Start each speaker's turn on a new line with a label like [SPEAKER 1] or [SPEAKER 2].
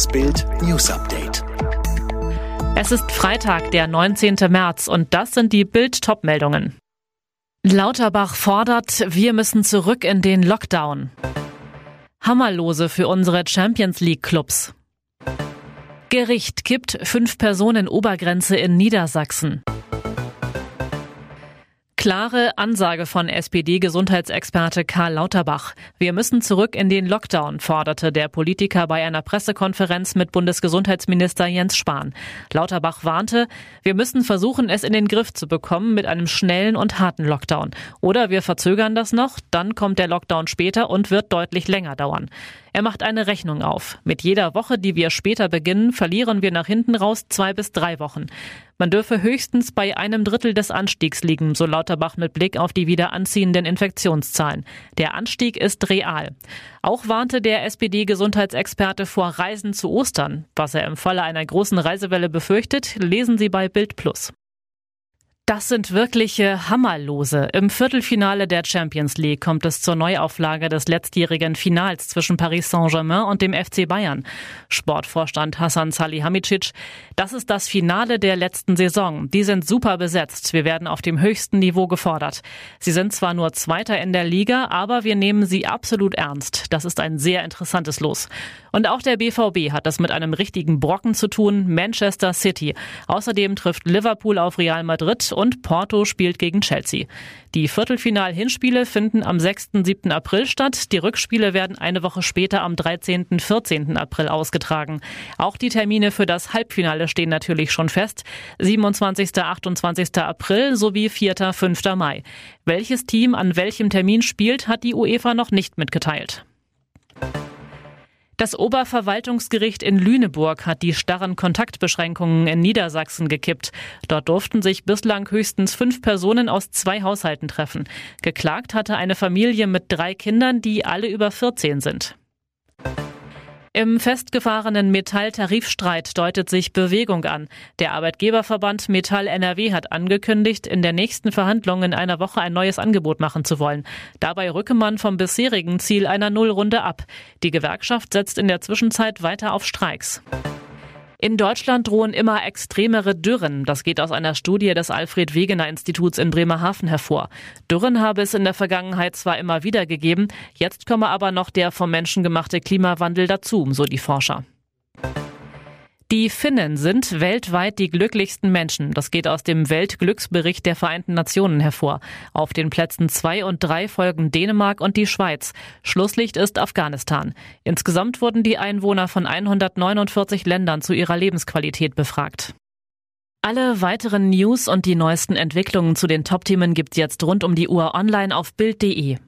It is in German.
[SPEAKER 1] Das Bild News Update.
[SPEAKER 2] Es ist Freitag, der 19. März und das sind die Bild Topmeldungen. Lauterbach fordert, wir müssen zurück in den Lockdown. Hammerlose für unsere Champions League Clubs. Gericht kippt fünf Personen Obergrenze in Niedersachsen. Klare Ansage von SPD-Gesundheitsexperte Karl Lauterbach. Wir müssen zurück in den Lockdown, forderte der Politiker bei einer Pressekonferenz mit Bundesgesundheitsminister Jens Spahn. Lauterbach warnte, wir müssen versuchen, es in den Griff zu bekommen mit einem schnellen und harten Lockdown. Oder wir verzögern das noch, dann kommt der Lockdown später und wird deutlich länger dauern. Er macht eine Rechnung auf. Mit jeder Woche, die wir später beginnen, verlieren wir nach hinten raus zwei bis drei Wochen. Man dürfe höchstens bei einem Drittel des Anstiegs liegen, so Lauterbach mit Blick auf die wieder anziehenden Infektionszahlen. Der Anstieg ist real. Auch warnte der SPD-Gesundheitsexperte vor Reisen zu Ostern. Was er im Falle einer großen Reisewelle befürchtet, lesen Sie bei Bild Plus. Das sind wirkliche Hammerlose. Im Viertelfinale der Champions League kommt es zur Neuauflage des letztjährigen Finals zwischen Paris Saint-Germain und dem FC Bayern. Sportvorstand Hassan Salihamidzic, das ist das Finale der letzten Saison. Die sind super besetzt. Wir werden auf dem höchsten Niveau gefordert. Sie sind zwar nur Zweiter in der Liga, aber wir nehmen sie absolut ernst. Das ist ein sehr interessantes Los. Und auch der BVB hat es mit einem richtigen Brocken zu tun, Manchester City. Außerdem trifft Liverpool auf Real Madrid und Porto spielt gegen Chelsea. Die Viertelfinal-Hinspiele finden am 6. 7. April statt. Die Rückspiele werden eine Woche später am 13. 14. April ausgetragen. Auch die Termine für das Halbfinale stehen natürlich schon fest. 27. 28. April sowie 4. 5. Mai. Welches Team an welchem Termin spielt, hat die UEFA noch nicht mitgeteilt. Das Oberverwaltungsgericht in Lüneburg hat die starren Kontaktbeschränkungen in Niedersachsen gekippt. Dort durften sich bislang höchstens fünf Personen aus zwei Haushalten treffen. Geklagt hatte eine Familie mit drei Kindern, die alle über 14 sind. Im festgefahrenen Metall-Tarifstreit deutet sich Bewegung an. Der Arbeitgeberverband Metall NRW hat angekündigt, in der nächsten Verhandlung in einer Woche ein neues Angebot machen zu wollen. Dabei rücke man vom bisherigen Ziel einer Nullrunde ab. Die Gewerkschaft setzt in der Zwischenzeit weiter auf Streiks. In Deutschland drohen immer extremere Dürren. Das geht aus einer Studie des Alfred Wegener Instituts in Bremerhaven hervor. Dürren habe es in der Vergangenheit zwar immer wieder gegeben, jetzt komme aber noch der vom Menschen gemachte Klimawandel dazu, so die Forscher. Die Finnen sind weltweit die glücklichsten Menschen. Das geht aus dem Weltglücksbericht der Vereinten Nationen hervor. Auf den Plätzen zwei und drei folgen Dänemark und die Schweiz. Schlusslicht ist Afghanistan. Insgesamt wurden die Einwohner von 149 Ländern zu ihrer Lebensqualität befragt. Alle weiteren News und die neuesten Entwicklungen zu den Top-Themen gibt's jetzt rund um die Uhr online auf Bild.de.